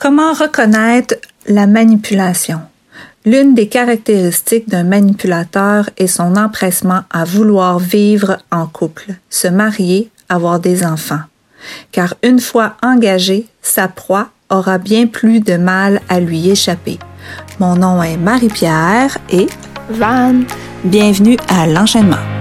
Comment reconnaître la manipulation? L'une des caractéristiques d'un manipulateur est son empressement à vouloir vivre en couple, se marier, avoir des enfants. Car une fois engagé, sa proie aura bien plus de mal à lui échapper. Mon nom est Marie-Pierre et Van. Bienvenue à l'enchaînement.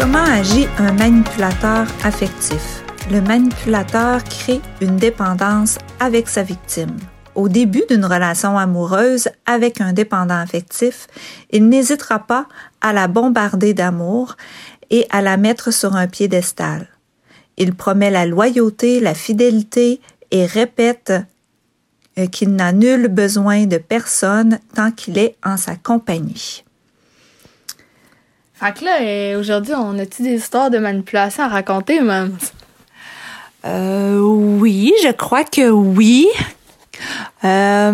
Comment agit un manipulateur affectif? Le manipulateur crée une dépendance avec sa victime. Au début d'une relation amoureuse avec un dépendant affectif, il n'hésitera pas à la bombarder d'amour et à la mettre sur un piédestal. Il promet la loyauté, la fidélité et répète euh, qu'il n'a nul besoin de personne tant qu'il est en sa compagnie. Fait que là, euh, aujourd'hui, on a-tu des histoires de manipulation à raconter, même? Euh, oui, je crois que oui. Euh,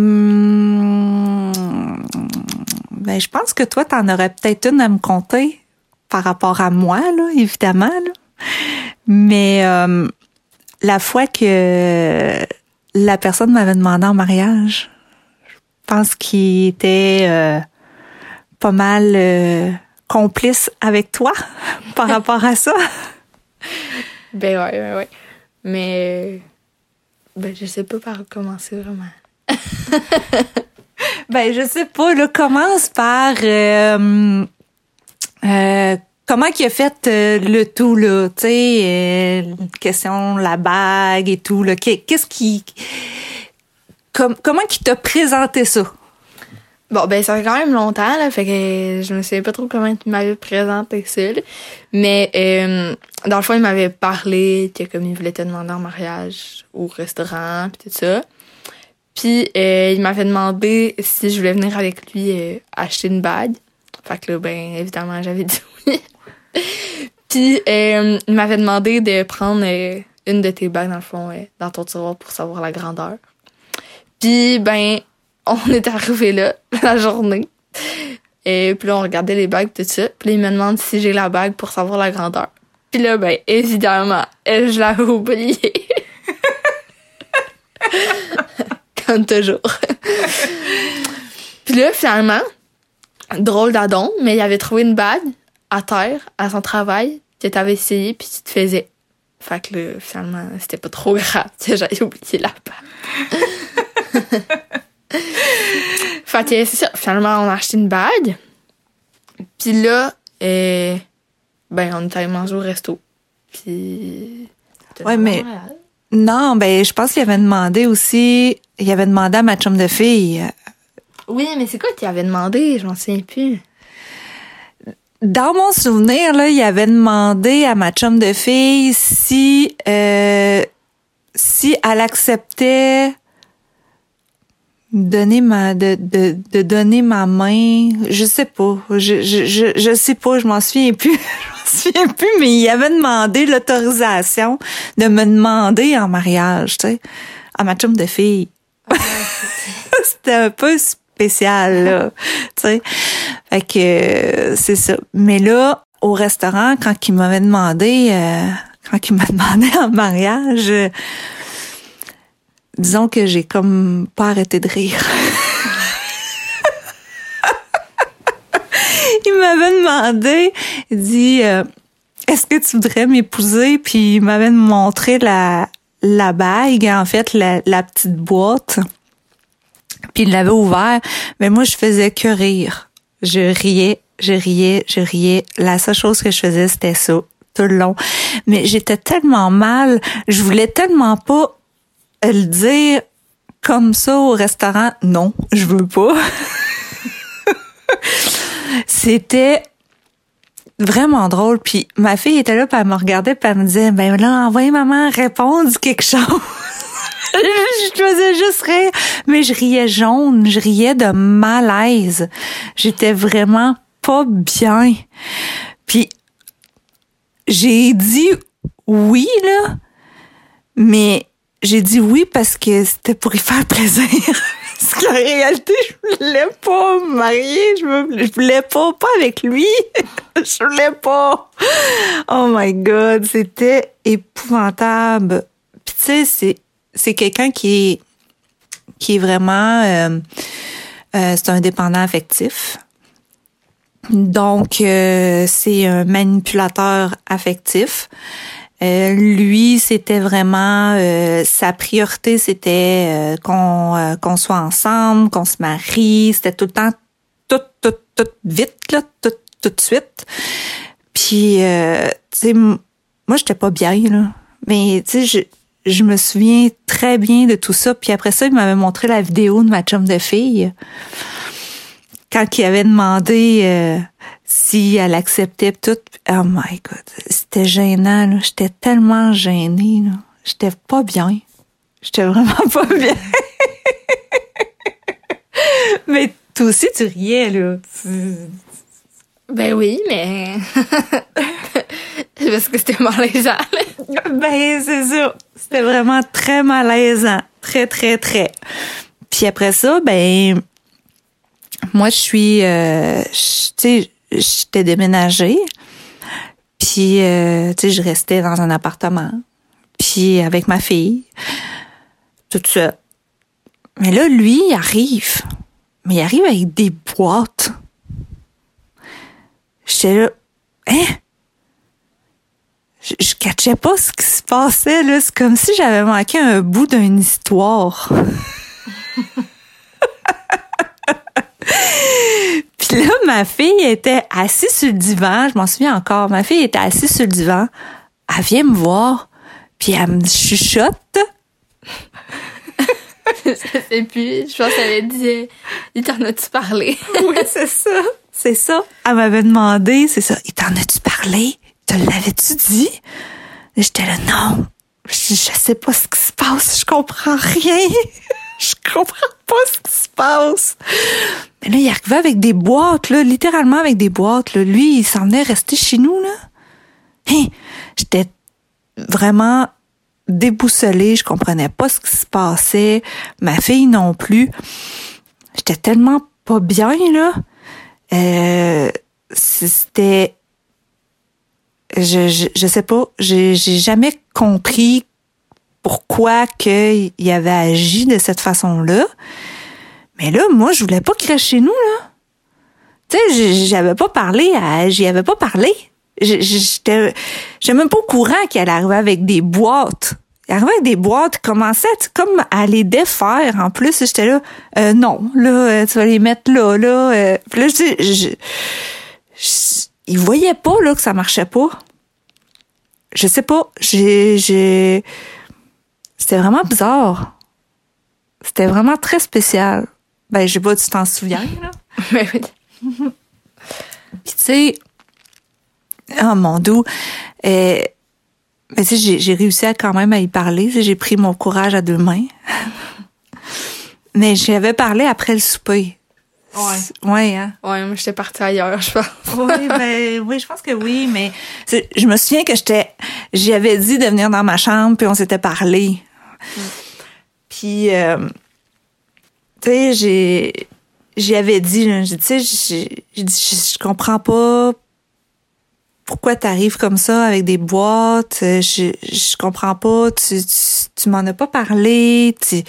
ben, je pense que toi, tu en aurais peut-être une à me conter par rapport à moi, là, évidemment. Là. Mais euh, la fois que la personne m'avait demandé en mariage, je pense qu'il était euh, pas mal euh, complice avec toi par rapport à ça? Ben ouais, ouais, ouais. Mais ben je sais pas par où commencer vraiment. ben je sais pas, là, commence par euh, euh, comment qu'il a fait euh, le tout là, tu sais, question la bague et tout là. Qu'est-ce qui com comment qu'il t'a présenté ça? Bon, ben, ça fait quand même longtemps, là, fait que je me souviens pas trop comment il m'avait présenté ça. Mais, euh, dans le fond, il m'avait parlé que comme il voulait te demander en mariage au restaurant, pis tout ça. Puis, euh, il m'avait demandé si je voulais venir avec lui euh, acheter une bague. Fait que là, ben, évidemment, j'avais dit oui. Puis, euh, il m'avait demandé de prendre euh, une de tes bagues, dans le fond, dans ton tiroir pour savoir la grandeur. Puis, ben, on est arrivé là, la journée. Et puis là, on regardait les bagues, tout ça. Puis là, il me demande si j'ai la bague pour savoir la grandeur. Puis là, ben, évidemment, je l'avais oublié. Comme toujours. puis là, finalement, drôle d'adon, mais il avait trouvé une bague à terre, à son travail, que t'avais essayé, puis tu te faisais. Fait que là, finalement, c'était pas trop grave que j'avais oublié la bague. fait que c'est ça. Finalement, on a acheté une bague. Puis là, euh, ben, on est allé manger au resto. Puis. Ouais, mais. Non, ben, je pense qu'il avait demandé aussi. Il avait demandé à ma chum de fille. Oui, mais c'est quoi qu'il avait demandé? Je m'en souviens plus. Dans mon souvenir, là, il avait demandé à ma chum de fille si, euh, si elle acceptait donner ma de, de, de donner ma main. Je sais pas. Je je je, je sais pas. Je m'en souviens plus. Je m'en souviens plus mais il avait demandé l'autorisation de me demander en mariage tu sais à ma chum de fille. C'était un peu spécial là tu sais. Fait que c'est ça. Mais là au restaurant quand il m'avait demandé euh, quand il m'a demandé en mariage euh, disons que j'ai comme pas arrêté de rire. il m'avait demandé, il dit, euh, est-ce que tu voudrais m'épouser? Puis il m'avait montré la, la bague, en fait, la, la petite boîte. Puis il l'avait ouvert. Mais moi, je faisais que rire. Je riais, je riais, je riais. La seule chose que je faisais, c'était ça tout le long. Mais j'étais tellement mal, je voulais tellement pas le dire comme ça au restaurant, non, je veux pas. C'était vraiment drôle. Puis ma fille était là, puis elle me regardait, puis elle me disait, ben là, envoyez maman répondre quelque chose. je faisais juste rire, mais je riais jaune, je riais de malaise. J'étais vraiment pas bien. Puis j'ai dit oui là, mais j'ai dit oui parce que c'était pour y faire plaisir. parce Parce que la réalité, je voulais pas me marier, je, me, voulais pas, pas avec lui. je voulais pas. Oh my god, c'était épouvantable. Puis tu sais, c'est, c'est quelqu'un qui est, qui est vraiment, euh, euh, c'est un dépendant affectif. Donc, euh, c'est un manipulateur affectif. Euh, lui, c'était vraiment euh, sa priorité, c'était qu'on qu'on soit ensemble, qu'on se marie. C'était tout le temps tout tout tout vite là, tout tout de suite. Puis, tu sais, moi j'étais pas bien là, mais tu sais, je je me souviens très bien de tout ça. Puis après ça, il m'avait montré la vidéo de ma chum de fille quand il avait demandé euh, si elle acceptait tout. Oh my God, c'était gênant. Là. J'étais tellement gênée. Là. J'étais pas bien. J'étais vraiment pas bien. mais toi aussi, tu riais, là. Ben oui, mais... Parce que c'était malaisant. ben, c'est ça. C'était vraiment très malaisant. Très, très, très. Puis après ça, ben moi, je suis, euh, tu sais, j'étais déménagée. Puis, euh, tu sais, je restais dans un appartement. Puis, avec ma fille. Tout ça. Mais là, lui, il arrive. Mais il arrive avec des boîtes. J'étais là, hein? Je, je catchais pas ce qui se passait. C'est comme si j'avais manqué un bout d'une histoire. Puis là, ma fille était assise sur le divan, je m'en souviens encore, ma fille était assise sur le divan, elle vient me voir, puis elle me chuchote. Et puis, je pense qu'elle avait dit, il t'en a-tu parlé? oui, c'est ça. C'est ça. Elle m'avait demandé, c'est ça, il t'en a-tu parlé? Te l'avais-tu dit? J'étais là, non, je, je sais pas ce qui se passe, je comprends rien. Je comprends pas ce qui se passe. Mais là, il arrivait avec des boîtes, là, littéralement avec des boîtes. Là. Lui, il s'en venait rester chez nous. là. Hein? J'étais vraiment déboussolée, je comprenais pas ce qui se passait. Ma fille non plus. J'étais tellement pas bien, là. Euh, c'était... Je, je, je sais pas, j'ai jamais compris pourquoi qu'il avait agi de cette façon-là. Mais là, moi, je voulais pas qu'il chez nous, là. Tu sais, j'avais pas parlé à, j'y avais pas parlé. J'étais, j'étais même pas au courant qu'il allait avec des boîtes. Il arrivait avec des boîtes, commençait comme à les défaire. En plus, j'étais là, euh, non, là, euh, tu vas les mettre là, là. Euh. Puis là, je, je, il voyait pas là que ça marchait pas. Je sais pas, j'ai, j'ai, c'était vraiment bizarre. C'était vraiment très spécial. Ben, je sais pas, tu t'en souviens, là? Ben oui. Puis, tu sais, oh mon doux, euh, mais tu sais, j'ai réussi à quand même à y parler. J'ai pris mon courage à deux mains. mais j'avais parlé après le souper. Ouais. Ouais, hein? Ouais, moi, j'étais partie ailleurs, je pense. oui, ben, oui, je pense que oui, mais je me souviens que j'étais, j'avais dit de venir dans ma chambre, puis on s'était parlé. Mm. Puis, euh, tu sais, j'ai, j'avais dit, tu sais, j'ai dit, je comprends pas pourquoi t'arrives comme ça avec des boîtes. Je, je comprends pas. Tu, tu, tu m'en as pas parlé. Tu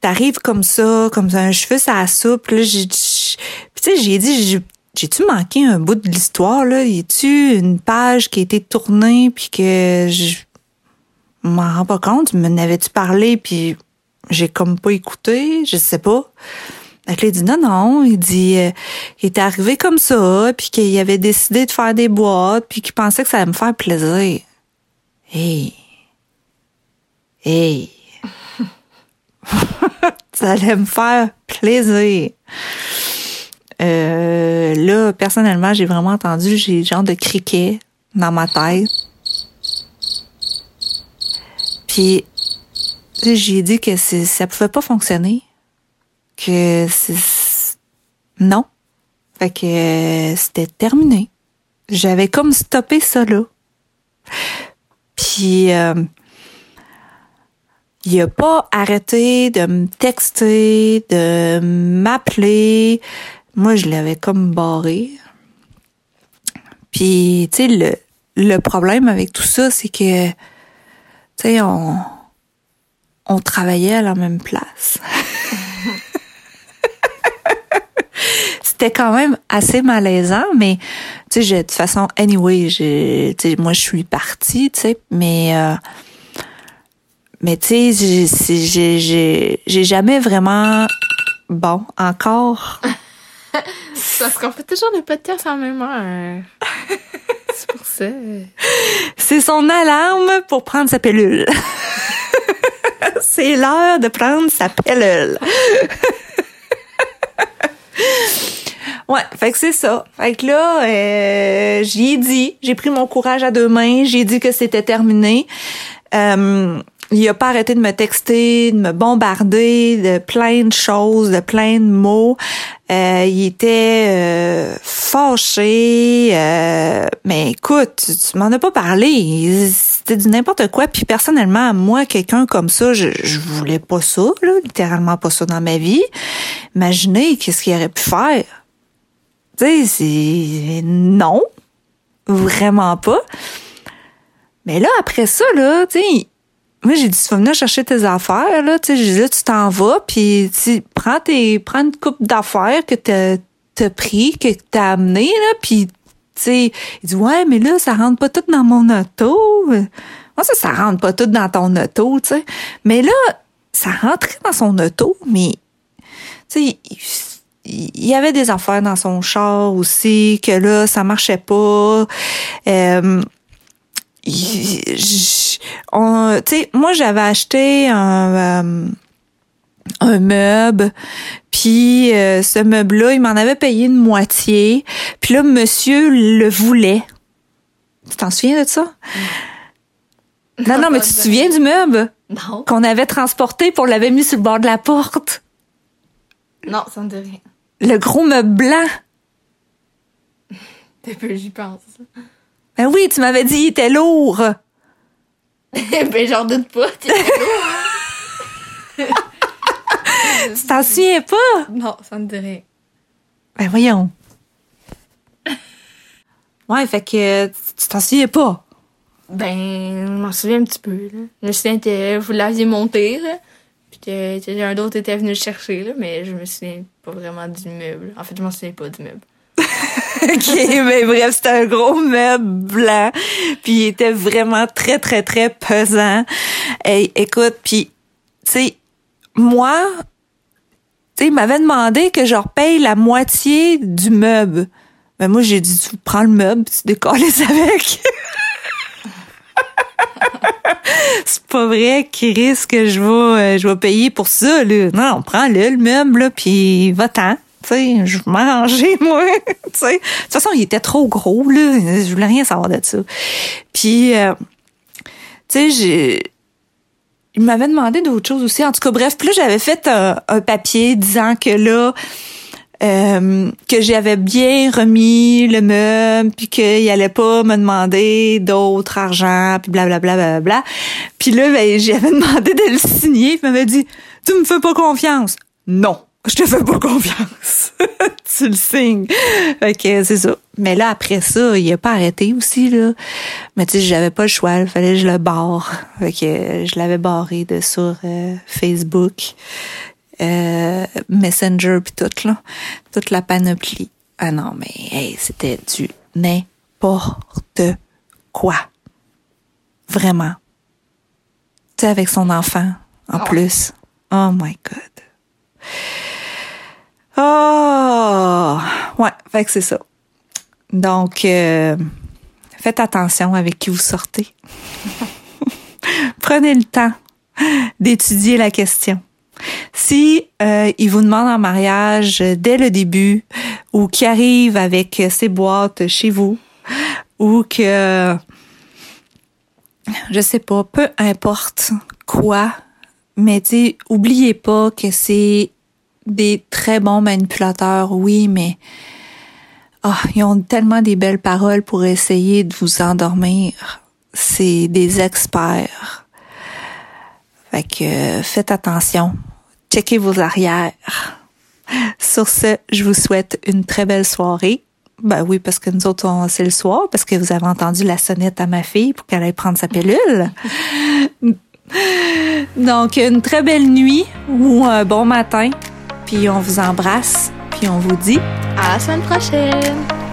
t'arrives comme ça, comme un cheveu ça soupe. Là, j'ai, tu sais, j'ai dit, j'ai-tu manqué un bout de l'histoire là? Y a-tu une page qui a été tournée puis que je m'en rends pas compte Me n'avais-tu parlé puis j'ai comme pas écouté Je sais pas. Donc il dit non, non. Il dit euh, il était arrivé comme ça, puis qu'il avait décidé de faire des boîtes, puis qu'il pensait que ça allait me faire plaisir. Hey. Hey. ça allait me faire plaisir. Euh, là, personnellement, j'ai vraiment entendu, j'ai genre de criquet dans ma tête. Puis, j'ai dit que ça pouvait pas fonctionner que c'est non. Fait que euh, c'était terminé. J'avais comme stoppé ça là. Puis euh, il a pas arrêté de me texter, de m'appeler. Moi, je l'avais comme barré. Puis, tu sais, le, le problème avec tout ça, c'est que, tu sais, on, on travaillait à la même place. C'était quand même assez malaisant, mais tu sais, de toute façon, anyway, j'ai, moi, je suis partie, tu sais, mais euh, mais tu sais, j'ai, jamais vraiment, bon, encore. Parce qu'on fait toujours des podcasts en même heure. C'est pour ça. C'est son alarme pour prendre sa pilule. C'est l'heure de prendre sa pilule. Ouais, fait que c'est ça. Fait que là, euh, j'y ai dit, j'ai pris mon courage à deux mains, j'ai dit que c'était terminé. Euh, il a pas arrêté de me texter, de me bombarder de plein de choses, de plein de mots. Euh, il était euh, fâché. Euh, mais écoute, tu, m'en as pas parlé. C'était du n'importe quoi. Puis personnellement, moi, quelqu'un comme ça, je, je voulais pas ça, là, littéralement pas ça dans ma vie. Imaginez qu'est-ce qu'il aurait pu faire? Tu c'est non, vraiment pas. Mais là, après ça, là, tu sais, moi, j'ai dit, tu vas venir chercher tes affaires, là. Tu sais, j'ai dit, tu t'en vas, puis tu prends tes, prends une coupe d'affaires que t'as, t'as pris, que t'as amené, là, puis tu sais, il dit, ouais, mais là, ça rentre pas tout dans mon auto. Moi, ça, ça rentre pas tout dans ton auto, tu sais. Mais là, ça rentrait dans son auto, mais, tu sais, il y avait des affaires dans son char aussi, que là, ça marchait pas. Euh, on, moi j'avais acheté un, euh, un meuble, puis euh, ce meuble-là, il m'en avait payé une moitié, puis là monsieur le voulait. Tu t'en souviens de ça? Non, non, mais tu te souviens du meuble? Non. Qu'on avait transporté pour l'avait mis sur le bord de la porte? Non, ça me dit rien. Le gros meuble blanc. T'es peu, j'y pense. Ben oui, tu m'avais dit il était lourd. ben j'en doute pas, t'étais lourd. tu t'en souviens pas? Non, ça me dit rien. Ben voyons. Ouais, fait que tu t'en souviens pas? Ben, je m'en souviens un petit peu. Là. Je me souviens que vous l'aviez monté, là, puis que quelqu'un d'autre était venu le chercher, là, mais je me souviens pas vraiment du meuble. En fait, je m'en souviens pas du meuble. OK, mais bref, c'était un gros meuble blanc, puis il était vraiment très, très, très pesant. Et écoute, puis, tu sais, moi, tu sais, il m'avait demandé que je repaye la moitié du meuble. Mais moi, j'ai dit, tu prends le meuble, tu décolles avec. c'est pas vrai risque que je vais, euh, je vais payer pour ça, là. Non, prends-le, le meuble, là, puis va-t'en. Sais, je mangeais, moi. tu sais. De toute façon, il était trop gros, là. Je voulais rien savoir de ça. Puis, euh, tu sais, j'ai... Il m'avait demandé d'autres choses aussi. En tout cas, bref, puis là, j'avais fait un, un papier disant que là, euh, que j'avais bien remis le meuble, puis qu'il allait pas me demander d'autres argent, puis blablabla, bla, bla, bla. Puis là, ben, j'avais demandé de le signer, il m'avait dit « Tu me fais pas confiance? » Non, je te fais pas confiance. tu le signes. Ok, c'est ça. Mais là, après ça, il a pas arrêté aussi, là. Mais tu sais, j'avais pas le choix, il fallait que je le barre. Fait que je l'avais barré de sur euh, Facebook. Euh, Messenger puis tout là, toute la panoplie. Ah non, mais hey, c'était du n'importe quoi. Vraiment. Tu sais, avec son enfant, en Oh. plus. Oh my God. Oh! Ouais, fait que c'est ça. Donc, euh, faites attention avec qui vous sortez. Prenez le temps d'étudier la question. Si euh, il vous demande en mariage dès le début ou qu'il arrive avec ses boîtes chez vous ou que je sais pas, peu importe quoi, mais tu oubliez pas que c'est des très bons manipulateurs, oui, mais ah, ils ont tellement des belles paroles pour essayer de vous endormir. C'est des experts. Fait que faites attention. Checkez vos arrières. Sur ce, je vous souhaite une très belle soirée. Ben oui, parce que nous autres, c'est le soir, parce que vous avez entendu la sonnette à ma fille pour qu'elle aille prendre sa pilule. Donc, une très belle nuit ou un bon matin. Puis on vous embrasse. Puis on vous dit à la semaine prochaine.